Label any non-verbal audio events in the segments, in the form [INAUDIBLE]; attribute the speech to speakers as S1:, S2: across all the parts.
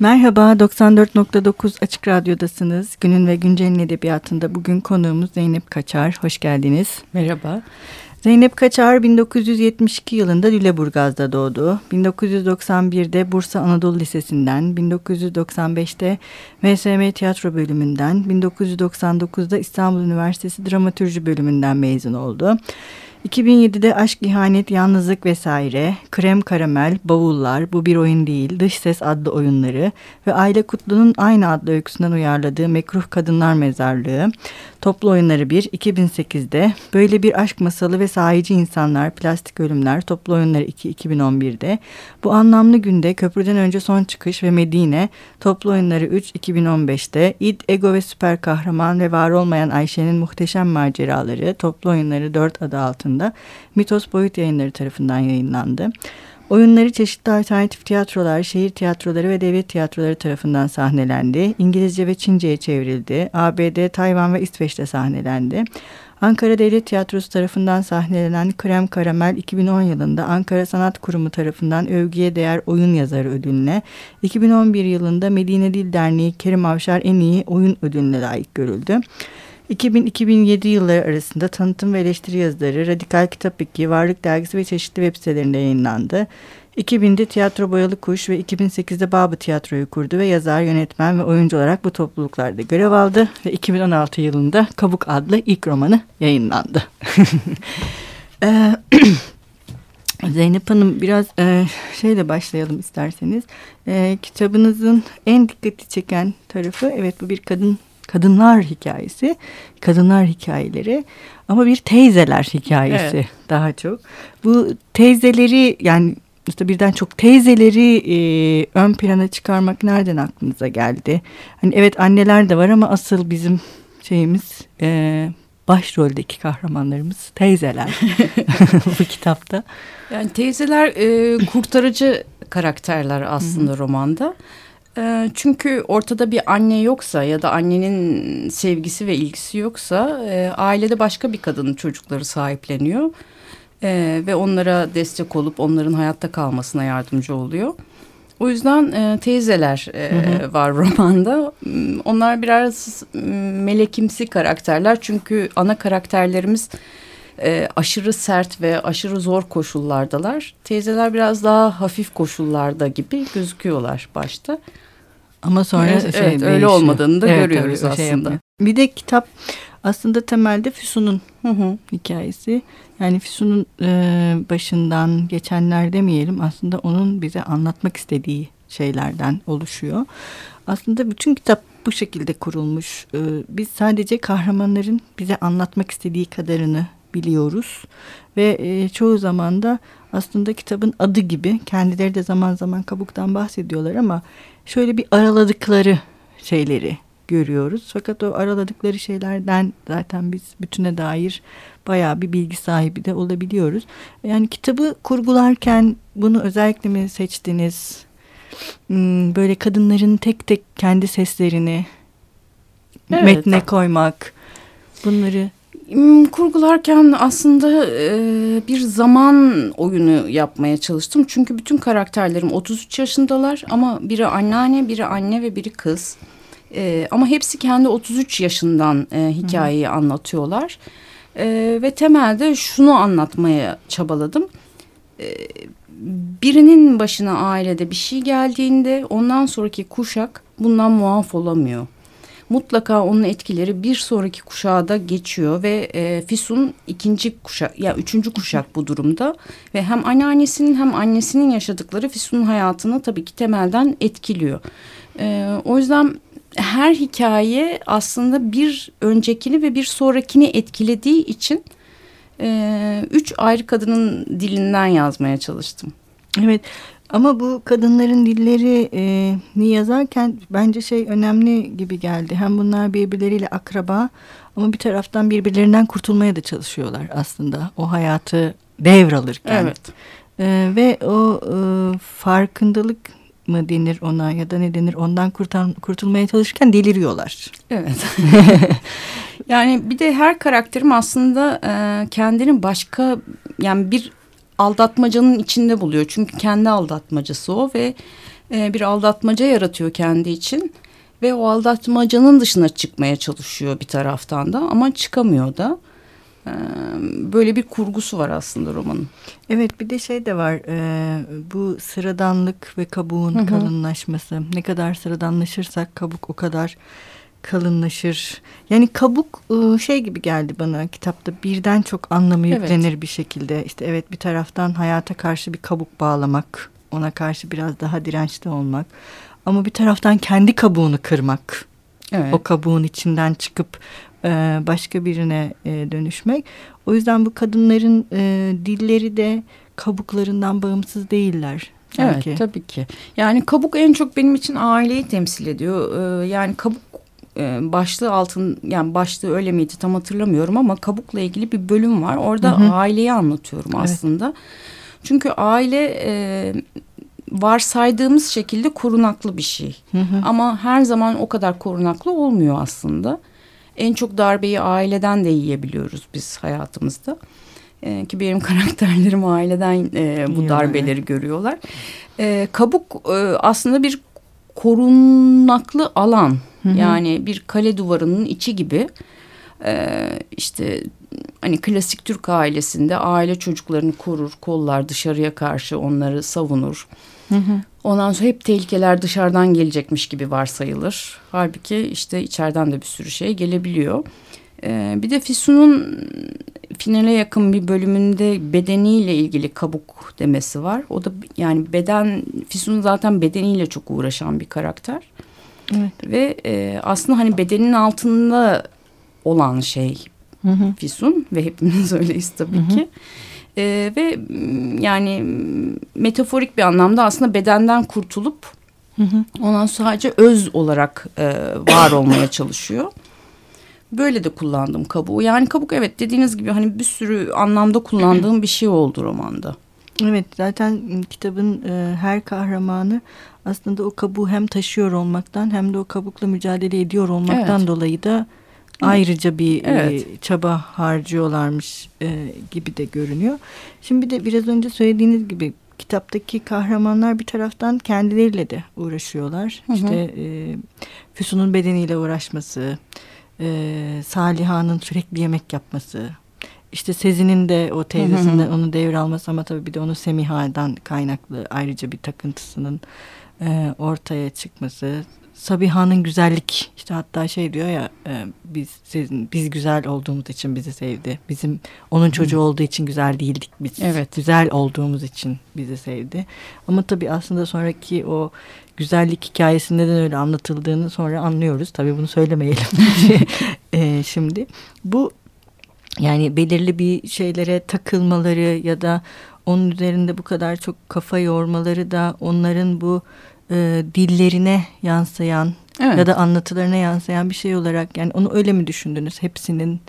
S1: Merhaba, 94.9 Açık Radyo'dasınız. Günün ve Güncel'in edebiyatında bugün konuğumuz Zeynep Kaçar. Hoş geldiniz.
S2: Merhaba.
S1: Zeynep Kaçar 1972 yılında Lüleburgaz'da doğdu. 1991'de Bursa Anadolu Lisesi'nden, 1995'te MSM Tiyatro bölümünden, 1999'da İstanbul Üniversitesi Dramatürji bölümünden mezun oldu. 2007'de Aşk, İhanet, Yalnızlık vesaire, Krem Karamel, Bavullar, Bu Bir Oyun Değil, Dış Ses adlı oyunları ve Aile Kutlu'nun aynı adlı öyküsünden uyarladığı Mekruh Kadınlar Mezarlığı, Toplu Oyunları 1, 2008'de Böyle Bir Aşk Masalı ve Sahici İnsanlar, Plastik Ölümler, Toplu Oyunları 2, 2011'de Bu Anlamlı Günde, Köprüden Önce Son Çıkış ve Medine, Toplu Oyunları 3, 2015'te İd, Ego ve Süper Kahraman ve Var Olmayan Ayşe'nin Muhteşem Maceraları, Toplu Oyunları 4 adı altında Mitos Boyut Yayınları tarafından yayınlandı. Oyunları çeşitli alternatif tiyatrolar, şehir tiyatroları ve devlet tiyatroları tarafından sahnelendi. İngilizce ve Çince'ye çevrildi. ABD, Tayvan ve İsveç'te sahnelendi. Ankara Devlet Tiyatrosu tarafından sahnelenen Krem Karamel 2010 yılında Ankara Sanat Kurumu tarafından övgüye değer oyun yazarı ödülüne, 2011 yılında Medine Dil Derneği Kerim Avşar en iyi oyun ödülüne layık görüldü. 2000-2007 yılları arasında tanıtım ve eleştiri yazıları Radikal Kitap 2, Varlık Dergisi ve çeşitli web sitelerinde yayınlandı. 2000'de Tiyatro Boyalı Kuş ve 2008'de Babı Tiyatro'yu kurdu ve yazar, yönetmen ve oyuncu olarak bu topluluklarda görev aldı. Ve 2016 yılında Kabuk adlı ilk romanı yayınlandı. [LAUGHS] [CLEARS THROAT] Zeynep Hanım biraz e, şeyle başlayalım isterseniz. E, kitabınızın en dikkati çeken tarafı evet bu bir kadın kadınlar hikayesi, kadınlar hikayeleri ama bir teyzeler hikayesi evet. daha çok. Bu teyzeleri yani işte birden çok teyzeleri e, ön plana çıkarmak nereden aklınıza geldi? Hani evet anneler de var ama asıl bizim şeyimiz e, başroldeki kahramanlarımız teyzeler [LAUGHS] [LAUGHS] bu kitapta.
S2: Yani teyzeler e, kurtarıcı karakterler aslında romanda. Ee, çünkü ortada bir anne yoksa ya da annenin sevgisi ve ilgisi yoksa e, ailede başka bir kadının çocukları sahipleniyor. E, ve onlara destek olup onların hayatta kalmasına yardımcı oluyor. O yüzden e, teyzeler e, hı hı. var romanda. Onlar biraz melekimsi karakterler çünkü ana karakterlerimiz e, aşırı sert ve aşırı zor koşullardalar. Teyzeler biraz daha hafif koşullarda gibi gözüküyorlar başta.
S1: Ama sonra evet,
S2: şey evet, öyle olmadığını da evet, görüyoruz tabii, şey aslında. Şey
S1: bir de kitap aslında temelde Füsun'un hikayesi. Yani Füsun'un e, başından geçenler demeyelim aslında onun bize anlatmak istediği şeylerden oluşuyor. Aslında bütün kitap bu şekilde kurulmuş. E, biz sadece kahramanların bize anlatmak istediği kadarını biliyoruz. Ve e, çoğu zaman da aslında kitabın adı gibi kendileri de zaman zaman kabuktan bahsediyorlar ama şöyle bir araladıkları şeyleri görüyoruz. Fakat o araladıkları şeylerden zaten biz bütüne dair bayağı bir bilgi sahibi de olabiliyoruz. Yani kitabı kurgularken bunu özellikle mi seçtiniz? Hmm, böyle kadınların tek tek kendi seslerini evet. metne koymak bunları
S2: kurgularken aslında e, bir zaman oyunu yapmaya çalıştım. Çünkü bütün karakterlerim 33 yaşındalar ama biri anneanne, biri anne ve biri kız. E, ama hepsi kendi 33 yaşından e, hikayeyi Hı. anlatıyorlar. E, ve temelde şunu anlatmaya çabaladım. E, birinin başına ailede bir şey geldiğinde ondan sonraki kuşak bundan muaf olamıyor mutlaka onun etkileri bir sonraki kuşağa da geçiyor ve e, Fisun ikinci kuşak ya üçüncü kuşak bu durumda ve hem anneannesinin hem annesinin yaşadıkları Fisun'un hayatını tabii ki temelden etkiliyor. E, o yüzden her hikaye aslında bir öncekini ve bir sonrakini etkilediği için e, üç ayrı kadının dilinden yazmaya çalıştım.
S1: Evet ama bu kadınların dilleri e, ni yazarken bence şey önemli gibi geldi. Hem bunlar birbirleriyle akraba ama bir taraftan birbirlerinden kurtulmaya da çalışıyorlar aslında. O hayatı devralırken. Evet. E, ve o e, farkındalık mı denir ona ya da ne denir ondan kurtan, kurtulmaya çalışırken deliriyorlar.
S2: Evet. [LAUGHS] yani bir de her karakterim aslında e, kendini başka yani bir aldatmacanın içinde buluyor. Çünkü kendi aldatmacası o ve e, bir aldatmaca yaratıyor kendi için ve o aldatmacanın dışına çıkmaya çalışıyor bir taraftan da ama çıkamıyor da. E, böyle bir kurgusu var aslında romanın.
S1: Evet bir de şey de var e, bu sıradanlık ve kabuğun hı hı. kalınlaşması. Ne kadar sıradanlaşırsak kabuk o kadar kalınlaşır. Yani kabuk ıı, şey gibi geldi bana kitapta birden çok anlamı yüklenir evet. bir şekilde. İşte evet bir taraftan hayata karşı bir kabuk bağlamak, ona karşı biraz daha dirençli olmak. Ama bir taraftan kendi kabuğunu kırmak. Evet. O kabuğun içinden çıkıp başka birine dönüşmek. O yüzden bu kadınların dilleri de kabuklarından bağımsız değiller.
S2: Belki. Evet tabii ki. Yani kabuk en çok benim için aileyi temsil ediyor. Ee, yani kabuk e, başlığı altın yani başlığı öyle miydi tam hatırlamıyorum ama kabukla ilgili bir bölüm var. Orada hı hı. aileyi anlatıyorum evet. aslında. Çünkü aile e, varsaydığımız şekilde korunaklı bir şey. Hı hı. Ama her zaman o kadar korunaklı olmuyor aslında. En çok darbeyi aileden de yiyebiliyoruz biz hayatımızda. E, ki benim [LAUGHS] karakterlerim aileden e, bu darbeleri görüyorlar. E, kabuk e, aslında bir korunaklı alan. Hı hı. Yani bir kale duvarının içi gibi. Ee, işte hani klasik Türk ailesinde aile çocuklarını korur, kollar dışarıya karşı onları savunur. Hı hı. Ondan sonra hep tehlikeler dışarıdan gelecekmiş gibi varsayılır. Halbuki işte içeriden de bir sürü şey gelebiliyor. Ee, bir de Füsun'un finale yakın bir bölümünde bedeniyle ilgili kabuk demesi var. O da yani beden Füsun zaten bedeniyle çok uğraşan bir karakter. Evet. Ve e, aslında hani bedenin altında olan şey hı hı. Füsun ve hepimiz [LAUGHS] öyleyiz tabii hı hı. ki. E, ve yani metaforik bir anlamda aslında bedenden kurtulup hı hı. ondan sadece öz olarak e, var olmaya çalışıyor. Böyle de kullandım kabuğu. Yani kabuk evet dediğiniz gibi hani bir sürü anlamda kullandığım bir şey oldu romanda.
S1: Evet zaten kitabın e, her kahramanı aslında o kabuğu hem taşıyor olmaktan hem de o kabukla mücadele ediyor olmaktan evet. dolayı da ayrıca bir e, evet. e, çaba harcıyorlarmış e, gibi de görünüyor. Şimdi bir de biraz önce söylediğiniz gibi kitaptaki kahramanlar bir taraftan kendileriyle de uğraşıyorlar. Hı hı. İşte e, Füsun'un bedeniyle uğraşması, e, Saliha'nın sürekli yemek yapması, işte Sezin'in de o teyzesinden onu devralması ama tabii bir de onu Semiha'dan kaynaklı ayrıca bir takıntısının e, ortaya çıkması. Sabiha'nın güzellik işte hatta şey diyor ya e, biz sizin, biz güzel olduğumuz için bizi sevdi. Bizim onun çocuğu olduğu için güzel değildik biz. Evet. Güzel olduğumuz için bizi sevdi. Ama tabii aslında sonraki o güzellik hikayesi neden öyle anlatıldığını sonra anlıyoruz. Tabii bunu söylemeyelim [LAUGHS] [LAUGHS] e, şimdi. Bu yani belirli bir şeylere takılmaları ya da onun üzerinde bu kadar çok kafa yormaları da onların bu e, dillerine yansıyan evet. ya da anlatılarına yansıyan bir şey olarak yani onu öyle mi düşündünüz hepsinin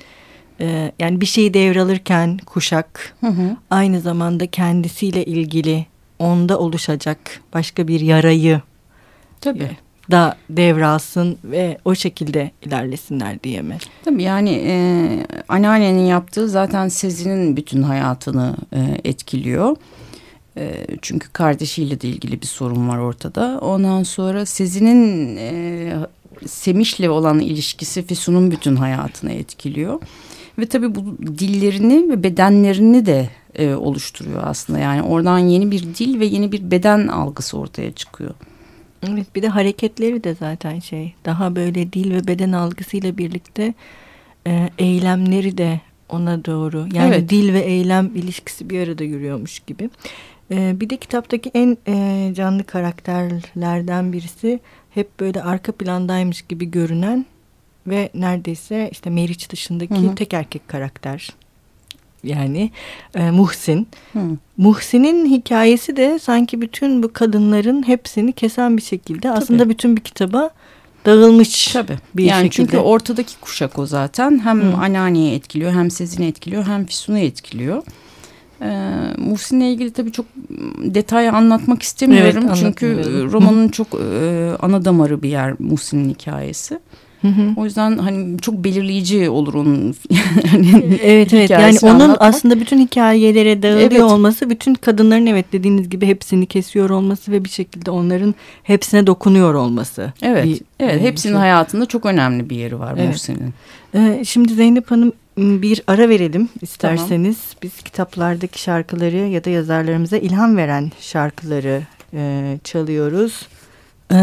S1: e, yani bir şeyi devralırken kuşak hı hı. aynı zamanda kendisiyle ilgili onda oluşacak başka bir yarayı Tabii da devralsın ve o şekilde ilerlesinler diye mi?
S2: Tabii yani e, anneannenin yaptığı zaten Sezin'in bütün hayatını e, etkiliyor. E, çünkü kardeşiyle de ilgili bir sorun var ortada. Ondan sonra Sezin'in e, Semiş'le olan ilişkisi Füsun'un bütün hayatını etkiliyor. Ve tabii bu dillerini ve bedenlerini de e, oluşturuyor aslında. Yani oradan yeni bir dil ve yeni bir beden algısı ortaya çıkıyor.
S1: Evet bir de hareketleri de zaten şey daha böyle dil ve beden algısıyla birlikte e, eylemleri de ona doğru yani evet. dil ve eylem ilişkisi bir arada yürüyormuş gibi. E, bir de kitaptaki en e, canlı karakterlerden birisi hep böyle arka plandaymış gibi görünen ve neredeyse işte Meriç dışındaki hı hı. tek erkek karakter yani e, Muhsin. Hı. Muhsin'in hikayesi de sanki bütün bu kadınların hepsini kesen bir şekilde Tabii. aslında bütün bir kitaba dağılmış
S2: Tabii. bir yani şekilde. Çünkü ortadaki kuşak o zaten hem Hı. anneanneyi etkiliyor hem Sezin'i etkiliyor hem Füsun'u etkiliyor. Ee, Muhsin'le ilgili tabii çok detay anlatmak istemiyorum. Evet, çünkü romanın çok e, ana damarı bir yer Muhsin'in hikayesi. Hı hı. O yüzden hani çok belirleyici olur onun. [LAUGHS]
S1: hani evet evet yani onun anlatmak. aslında bütün hikayelere dağılıyor evet. olması, bütün kadınların evet dediğiniz gibi hepsini kesiyor olması ve bir şekilde onların hepsine dokunuyor olması.
S2: Evet. Bir, evet, hepsinin şey. hayatında çok önemli bir yeri var evet. Muhsin'in.
S1: Ee, şimdi Zeynep Hanım bir ara verelim isterseniz. Tamam. Biz kitaplardaki şarkıları ya da yazarlarımıza ilham veren şarkıları e, çalıyoruz. E,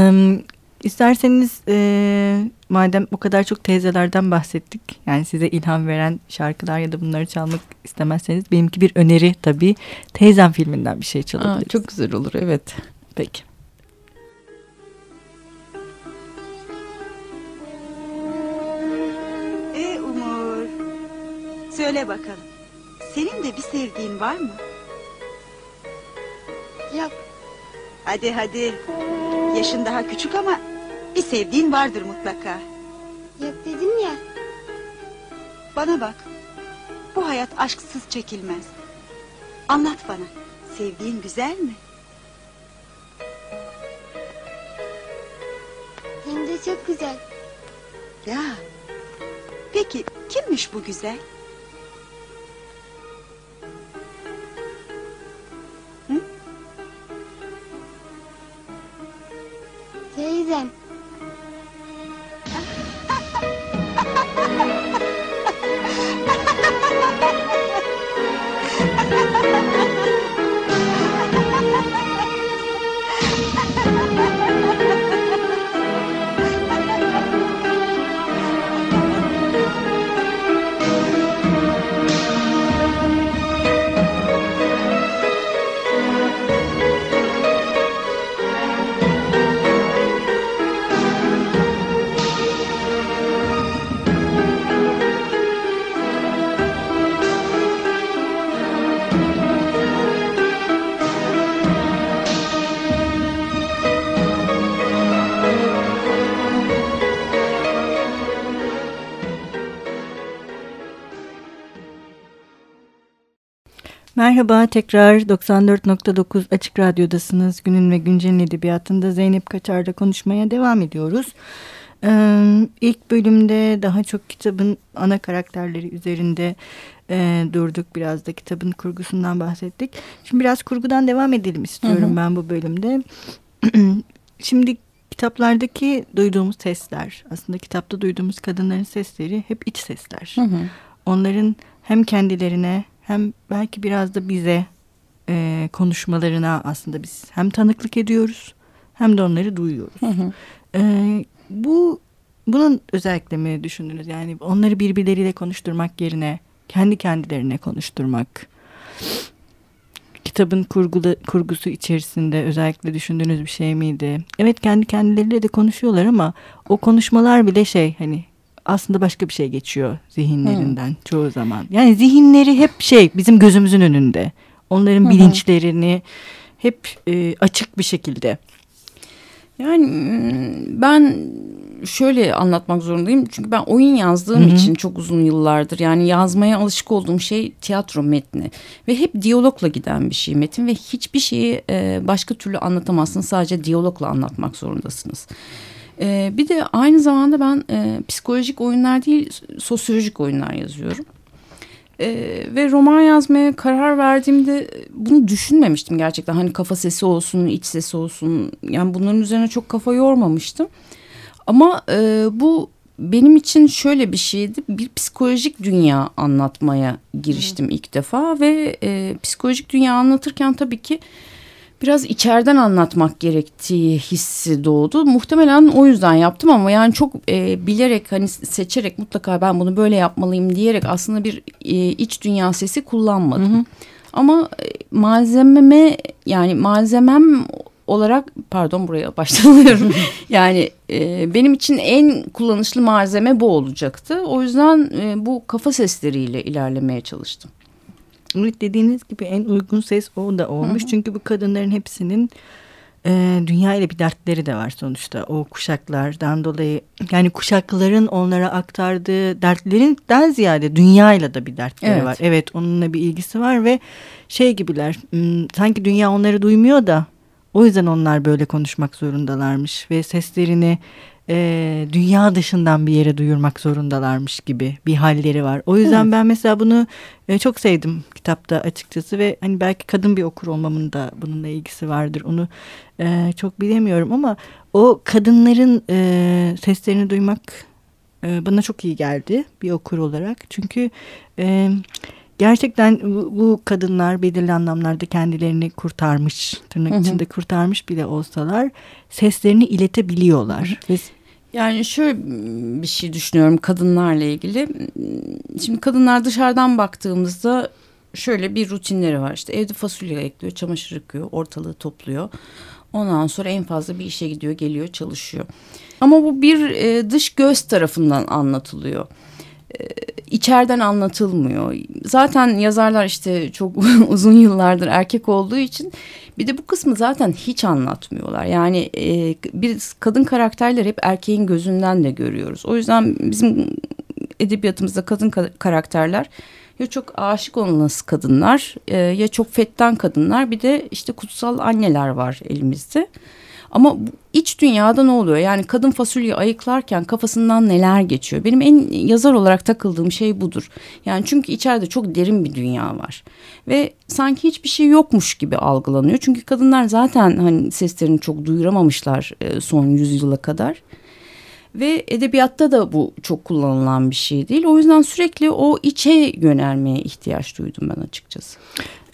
S1: isterseniz e, madem o kadar çok teyzelerden bahsettik. Yani size ilham veren şarkılar ya da bunları çalmak istemezseniz benimki bir öneri tabii. Teyzem filminden bir şey çalabiliriz.
S2: Aa, çok güzel olur evet.
S1: Peki.
S3: E Umur. Söyle bakalım. Senin de bir sevdiğin var mı?
S4: Yok.
S3: Hadi hadi. Yaşın daha küçük ama bir sevdiğin vardır mutlaka.
S4: Yok dedim ya.
S3: Bana bak. Bu hayat aşksız çekilmez. Anlat bana. Sevdiğin güzel mi?
S4: Hem de çok güzel.
S3: Ya. Peki kimmiş bu güzel?
S1: Merhaba tekrar 94.9 Açık Radyo'dasınız. Günün ve Güncel'in edebiyatında Zeynep Kaçar'da konuşmaya devam ediyoruz. Ee, ilk bölümde daha çok kitabın ana karakterleri üzerinde e, durduk. Biraz da kitabın kurgusundan bahsettik. Şimdi biraz kurgudan devam edelim istiyorum hı hı. ben bu bölümde. [CLEARS THROAT] Şimdi kitaplardaki duyduğumuz sesler, aslında kitapta duyduğumuz kadınların sesleri hep iç sesler. Hı hı. Onların hem kendilerine hem belki biraz da bize e, konuşmalarına aslında biz hem tanıklık ediyoruz hem de onları duyuyoruz. Hı hı. E, bu bunun özellikle mi düşündünüz? Yani onları birbirleriyle konuşturmak yerine kendi kendilerine konuşturmak. Kitabın kurgulu, kurgusu içerisinde özellikle düşündüğünüz bir şey miydi? Evet kendi kendileriyle de konuşuyorlar ama o konuşmalar bile şey hani aslında başka bir şey geçiyor zihinlerinden hmm. çoğu zaman. Yani zihinleri hep şey bizim gözümüzün önünde. Onların bilinçlerini hep e, açık bir şekilde.
S2: Yani ben şöyle anlatmak zorundayım. Çünkü ben oyun yazdığım Hı -hı. için çok uzun yıllardır yani yazmaya alışık olduğum şey tiyatro metni. Ve hep diyalogla giden bir şey metin ve hiçbir şeyi e, başka türlü anlatamazsınız. Sadece diyalogla anlatmak zorundasınız. E, bir de aynı zamanda ben e, psikolojik oyunlar değil sosyolojik oyunlar yazıyorum. E, ve roman yazmaya karar verdiğimde bunu düşünmemiştim gerçekten. Hani kafa sesi olsun, iç sesi olsun. Yani bunların üzerine çok kafa yormamıştım. Ama e, bu benim için şöyle bir şeydi. Bir psikolojik dünya anlatmaya giriştim hmm. ilk defa ve e, psikolojik dünya anlatırken tabii ki biraz içeriden anlatmak gerektiği hissi doğdu. Muhtemelen o yüzden yaptım ama yani çok e, bilerek hani seçerek mutlaka ben bunu böyle yapmalıyım diyerek aslında bir e, iç dünya sesi kullanmadım. Hı hı. Ama e, malzememe yani malzemem olarak pardon buraya başlanıyorum. [LAUGHS] yani e, benim için en kullanışlı malzeme bu olacaktı. O yüzden e, bu kafa sesleriyle ilerlemeye çalıştım.
S1: Evet dediğiniz gibi en uygun ses o da olmuş. Hı hı. Çünkü bu kadınların hepsinin e, dünya ile bir dertleri de var sonuçta. O kuşaklardan dolayı yani kuşakların onlara aktardığı dertlerinden ziyade dünyayla da bir dertleri evet. var. Evet onunla bir ilgisi var ve şey gibiler sanki dünya onları duymuyor da o yüzden onlar böyle konuşmak zorundalarmış ve seslerini e, dünya dışından bir yere duyurmak zorundalarmış gibi bir halleri var. O yüzden evet. ben mesela bunu e, çok sevdim kitapta açıkçası ve hani belki kadın bir okur olmamın da bununla ilgisi vardır. Onu e, çok bilemiyorum ama o kadınların e, seslerini duymak e, bana çok iyi geldi bir okur olarak. Çünkü e, gerçekten bu, bu kadınlar belirli anlamlarda kendilerini kurtarmış, tırnak hı hı. içinde kurtarmış bile olsalar seslerini iletebiliyorlar. Ve
S2: yani şöyle bir şey düşünüyorum kadınlarla ilgili. Şimdi kadınlar dışarıdan baktığımızda şöyle bir rutinleri var. İşte evde fasulye ekliyor, çamaşır yıkıyor, ortalığı topluyor. Ondan sonra en fazla bir işe gidiyor, geliyor, çalışıyor. Ama bu bir e, dış göz tarafından anlatılıyor. E, içeriden anlatılmıyor. Zaten yazarlar işte çok [LAUGHS] uzun yıllardır erkek olduğu için bir de bu kısmı zaten hiç anlatmıyorlar. Yani e, biz kadın karakterler hep erkeğin gözünden de görüyoruz. O yüzden bizim edebiyatımızda kadın karakterler ya çok aşık olunası kadınlar e, ya çok fetten kadınlar bir de işte kutsal anneler var elimizde. Ama iç dünyada ne oluyor? Yani kadın fasulye ayıklarken kafasından neler geçiyor? Benim en yazar olarak takıldığım şey budur. Yani çünkü içeride çok derin bir dünya var. Ve sanki hiçbir şey yokmuş gibi algılanıyor. Çünkü kadınlar zaten hani seslerini çok duyuramamışlar son yüzyıla kadar. Ve edebiyatta da bu çok kullanılan bir şey değil. O yüzden sürekli o içe yönelmeye ihtiyaç duydum ben açıkçası.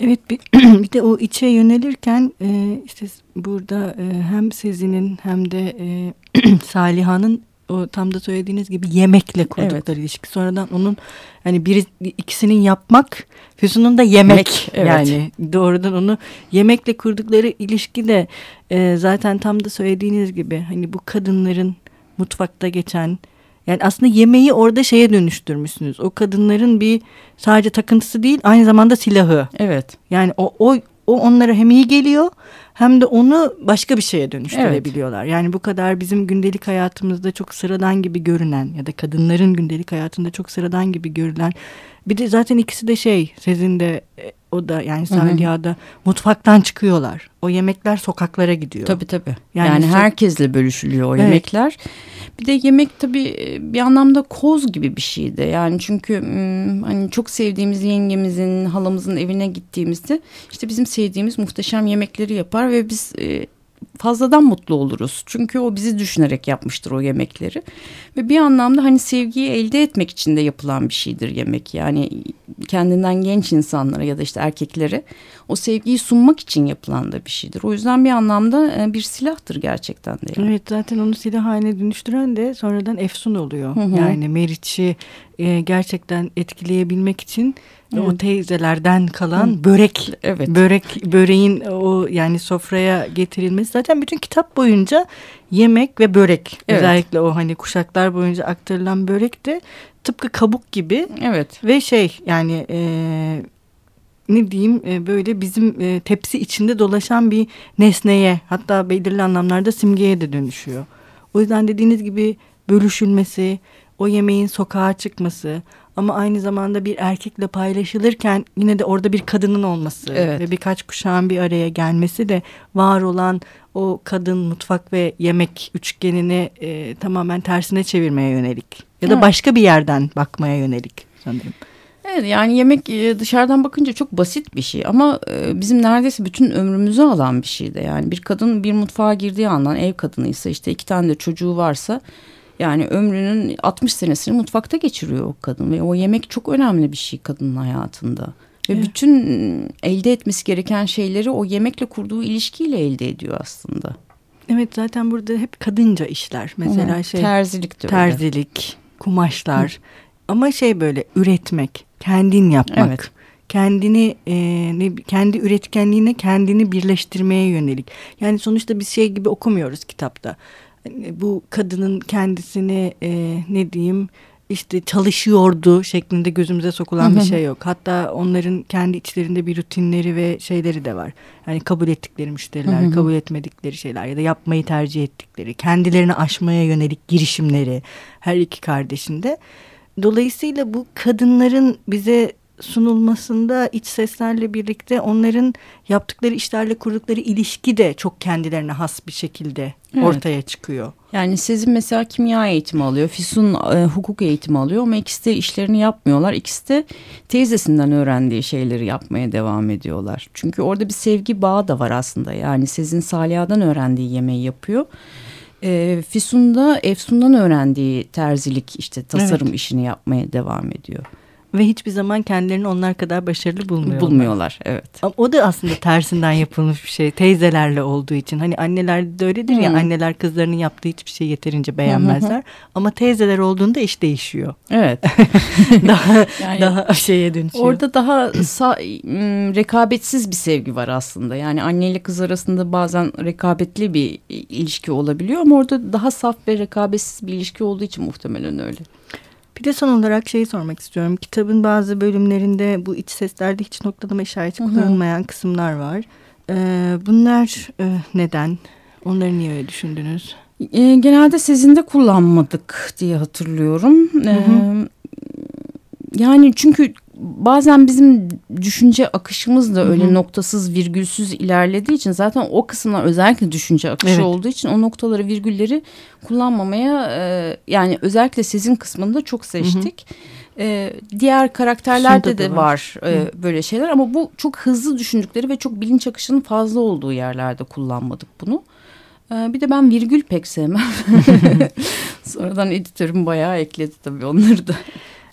S1: Evet bir, [CLEARS THROAT] bir de o içe yönelirken e, işte burada e, hem Sezin'in hem de e, [CLEARS THROAT] Saliha'nın o tam da söylediğiniz gibi yemekle kurdukları evet. ilişki. Sonradan onun hani biri ikisinin yapmak, Füsun'un da yemek. yemek evet. Yani doğrudan onu yemekle kurdukları ilişki de e, zaten tam da söylediğiniz gibi hani bu kadınların mutfakta geçen yani aslında yemeği orada şeye dönüştürmüşsünüz. O kadınların bir sadece takıntısı değil aynı zamanda silahı.
S2: Evet.
S1: Yani o, o, o onlara hem iyi geliyor hem de onu başka bir şeye dönüştürebiliyorlar. Evet. Yani bu kadar bizim gündelik hayatımızda çok sıradan gibi görünen ya da kadınların gündelik hayatında çok sıradan gibi görülen bir de zaten ikisi de şey sizin de e, o da yani Saliha'da mutfaktan çıkıyorlar. O yemekler sokaklara gidiyor.
S2: Tabii tabii. Yani, yani herkesle bölüşülüyor o evet. yemekler. Bir de yemek tabii e, bir anlamda koz gibi bir şeydi. Yani çünkü hani çok sevdiğimiz yengemizin, halamızın evine gittiğimizde işte bizim sevdiğimiz muhteşem yemekleri yapar ve biz e, fazladan mutlu oluruz. Çünkü o bizi düşünerek yapmıştır o yemekleri. Ve bir anlamda hani sevgiyi elde etmek için de yapılan bir şeydir yemek. Yani kendinden genç insanlara ya da işte erkeklere o sevgiyi sunmak için yapılan da bir şeydir. O yüzden bir anlamda e, bir silahtır gerçekten de.
S1: Yani. Evet zaten onu silah haline dönüştüren de sonradan Efsun oluyor. Hı hı. Yani Meriç'i e, gerçekten etkileyebilmek için Evet. O teyzelerden kalan Hı. börek, evet. börek, böreğin o yani sofraya getirilmesi zaten bütün kitap boyunca yemek ve börek evet. özellikle o hani kuşaklar boyunca aktarılan börek de tıpkı kabuk gibi.
S2: Evet.
S1: Ve şey yani e, ne diyeyim e, böyle bizim e, tepsi içinde dolaşan bir nesneye hatta belirli anlamlarda simgeye de dönüşüyor. O yüzden dediğiniz gibi bölüşülmesi, o yemeğin sokağa çıkması ama aynı zamanda bir erkekle paylaşılırken yine de orada bir kadının olması evet. ve birkaç kuşağın bir araya gelmesi de var olan o kadın mutfak ve yemek üçgenini e, tamamen tersine çevirmeye yönelik ya da evet. başka bir yerden bakmaya yönelik sanırım.
S2: Evet yani yemek e, dışarıdan bakınca çok basit bir şey ama e, bizim neredeyse bütün ömrümüzü alan bir şey de yani bir kadın bir mutfağa girdiği andan ev kadınıysa işte iki tane de çocuğu varsa yani ömrünün 60 senesini mutfakta geçiriyor o kadın ve o yemek çok önemli bir şey kadının hayatında. Ve evet. bütün elde etmesi gereken şeyleri o yemekle kurduğu ilişkiyle elde ediyor aslında.
S1: Evet zaten burada hep kadınca işler. Mesela Hı, şey
S2: terzilik de
S1: terzilik, kumaşlar. Hı. Ama şey böyle üretmek, kendin yapmak. Evet. Kendini e, ne, kendi üretkenliğine kendini birleştirmeye yönelik. Yani sonuçta biz şey gibi okumuyoruz kitapta. Bu kadının kendisini e, ne diyeyim işte çalışıyordu şeklinde gözümüze sokulan bir şey yok. Hatta onların kendi içlerinde bir rutinleri ve şeyleri de var. Yani kabul ettikleri müşteriler, kabul etmedikleri şeyler ya da yapmayı tercih ettikleri, kendilerini aşmaya yönelik girişimleri her iki kardeşinde. Dolayısıyla bu kadınların bize sunulmasında iç seslerle birlikte onların yaptıkları işlerle kurdukları ilişki de çok kendilerine has bir şekilde
S2: Evet.
S1: ortaya çıkıyor.
S2: Yani Sezin mesela kimya eğitimi alıyor. Füsun e, hukuk eğitimi alıyor ama ikisi de işlerini yapmıyorlar. İkisi de teyzesinden öğrendiği şeyleri yapmaya devam ediyorlar. Çünkü orada bir sevgi bağı da var aslında. Yani Sezin Saliha'dan öğrendiği yemeği yapıyor. E, Füsun da Efsun'dan öğrendiği terzilik işte tasarım
S1: Evet.
S2: işini yapmaya devam ediyor.
S1: Ve hiçbir zaman kendilerini onlar kadar başarılı bulmuyorlar.
S2: Bulmuyorlar evet.
S1: Ama o da aslında tersinden yapılmış bir şey. Teyzelerle olduğu için. Hani anneler de öyledir ya
S2: Hı.
S1: anneler kızlarının yaptığı hiçbir şey yeterince beğenmezler. Ama teyzeler olduğunda iş değişiyor.
S2: Evet. [LAUGHS]
S1: daha [LAUGHS]
S2: Yani-
S1: daha şeye dönüşüyor.
S2: Orada daha sa- m, rekabetsiz bir sevgi var aslında. Yani anne ile kız arasında bazen rekabetli bir ilişki olabiliyor ama orada daha saf ve rekabetsiz bir ilişki olduğu için muhtemelen öyle.
S1: Bir de son olarak şeyi sormak istiyorum. Kitabın bazı bölümlerinde bu iç seslerde hiç noktalama işareti
S2: Hı hı.
S1: kullanılmayan kısımlar var. Ee, bunlar e, neden? Onları niye öyle düşündünüz?
S2: E, genelde sezinde kullanmadık diye hatırlıyorum. E,
S1: hı.
S2: yani çünkü bazen bizim düşünce akışımız da öyle
S1: Hı hı.
S2: noktasız virgülsüz ilerlediği için zaten o kısımlar özellikle düşünce akışı
S1: Evet.
S2: olduğu için o noktaları virgülleri kullanmamaya e, yani özellikle sizin kısmında çok seçtik. E, diğer karakterlerde de
S1: var.
S2: var, e, böyle şeyler ama bu çok hızlı düşündükleri ve çok bilinç akışının fazla olduğu yerlerde kullanmadık bunu. E, bir de ben virgül pek sevmem. [LAUGHS] Sonradan editörüm bayağı ekledi tabii onları da.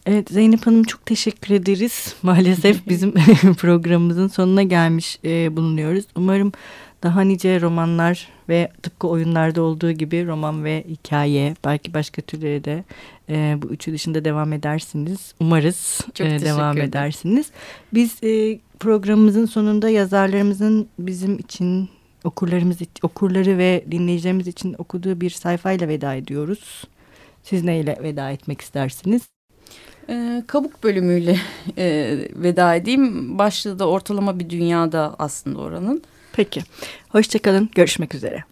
S1: Evet Zeynep Hanım çok teşekkür ederiz. [LAUGHS] Maalesef [LAUGHS] bizim [LAUGHS] programımızın sonuna gelmiş e, bulunuyoruz. Umarım daha nice romanlar ve tıpkı oyunlarda olduğu gibi roman ve hikaye belki başka türleri de e, bu üçü dışında devam edersiniz. Umarız
S2: Çok
S1: e, devam
S2: ederim.
S1: edersiniz. Biz e, programımızın sonunda yazarlarımızın bizim için okurlarımız okurları ve dinleyicilerimiz için okuduğu bir sayfayla veda ediyoruz. Siz neyle veda etmek istersiniz?
S2: Ee, kabuk bölümüyle e, veda edeyim. Başlığı da ortalama bir dünyada aslında oranın.
S1: Peki. Hoşçakalın. Görüşmek üzere.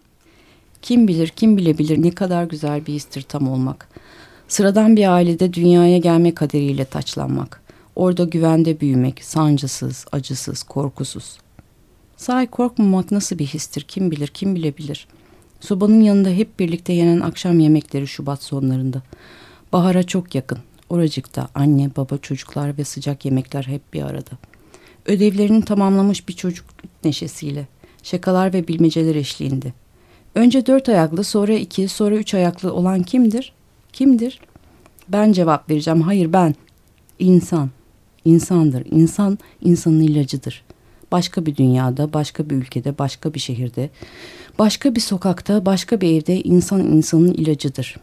S2: Kim bilir kim bilebilir ne kadar güzel bir histir tam olmak. Sıradan bir ailede dünyaya gelme kaderiyle taçlanmak. Orada güvende büyümek, sancısız, acısız, korkusuz. Sahi korkmamak nasıl bir histir kim bilir kim bilebilir. Sobanın yanında hep birlikte yenen akşam yemekleri Şubat sonlarında. Bahara çok yakın. Oracıkta anne, baba, çocuklar ve sıcak yemekler hep bir arada. Ödevlerini tamamlamış bir çocuk neşesiyle. Şakalar ve bilmeceler eşliğinde. Önce dört ayaklı, sonra iki, sonra üç ayaklı olan kimdir? Kimdir? Ben cevap vereceğim. Hayır ben. İnsan. İnsandır. İnsan, insanın ilacıdır. Başka bir dünyada, başka bir ülkede, başka bir şehirde, başka bir sokakta, başka bir evde insan insanın ilacıdır.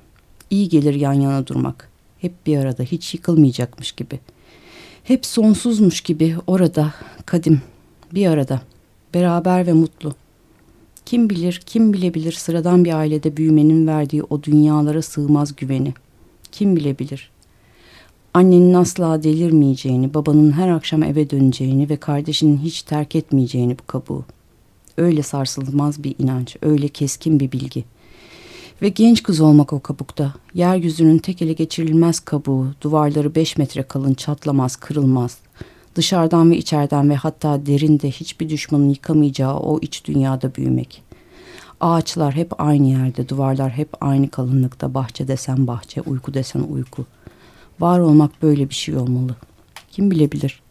S2: İyi gelir yan yana durmak. Hep bir arada, hiç yıkılmayacakmış gibi. Hep sonsuzmuş gibi orada, kadim, bir arada, beraber ve mutlu. Kim bilir, kim bilebilir sıradan bir ailede büyümenin verdiği o dünyalara sığmaz güveni. Kim bilebilir? Annenin asla delirmeyeceğini, babanın her akşam eve döneceğini ve kardeşinin hiç terk etmeyeceğini bu kabuğu. Öyle sarsılmaz bir inanç, öyle keskin bir bilgi. Ve genç kız olmak o kabukta, yeryüzünün tek ele geçirilmez kabuğu, duvarları beş metre kalın, çatlamaz, kırılmaz. Dışarıdan ve içeriden ve hatta derinde hiçbir düşmanın yıkamayacağı o iç dünyada büyümek. Ağaçlar hep aynı yerde, duvarlar hep aynı kalınlıkta, bahçe desen bahçe, uyku desen uyku. Var olmak böyle bir şey olmalı. Kim bilebilir?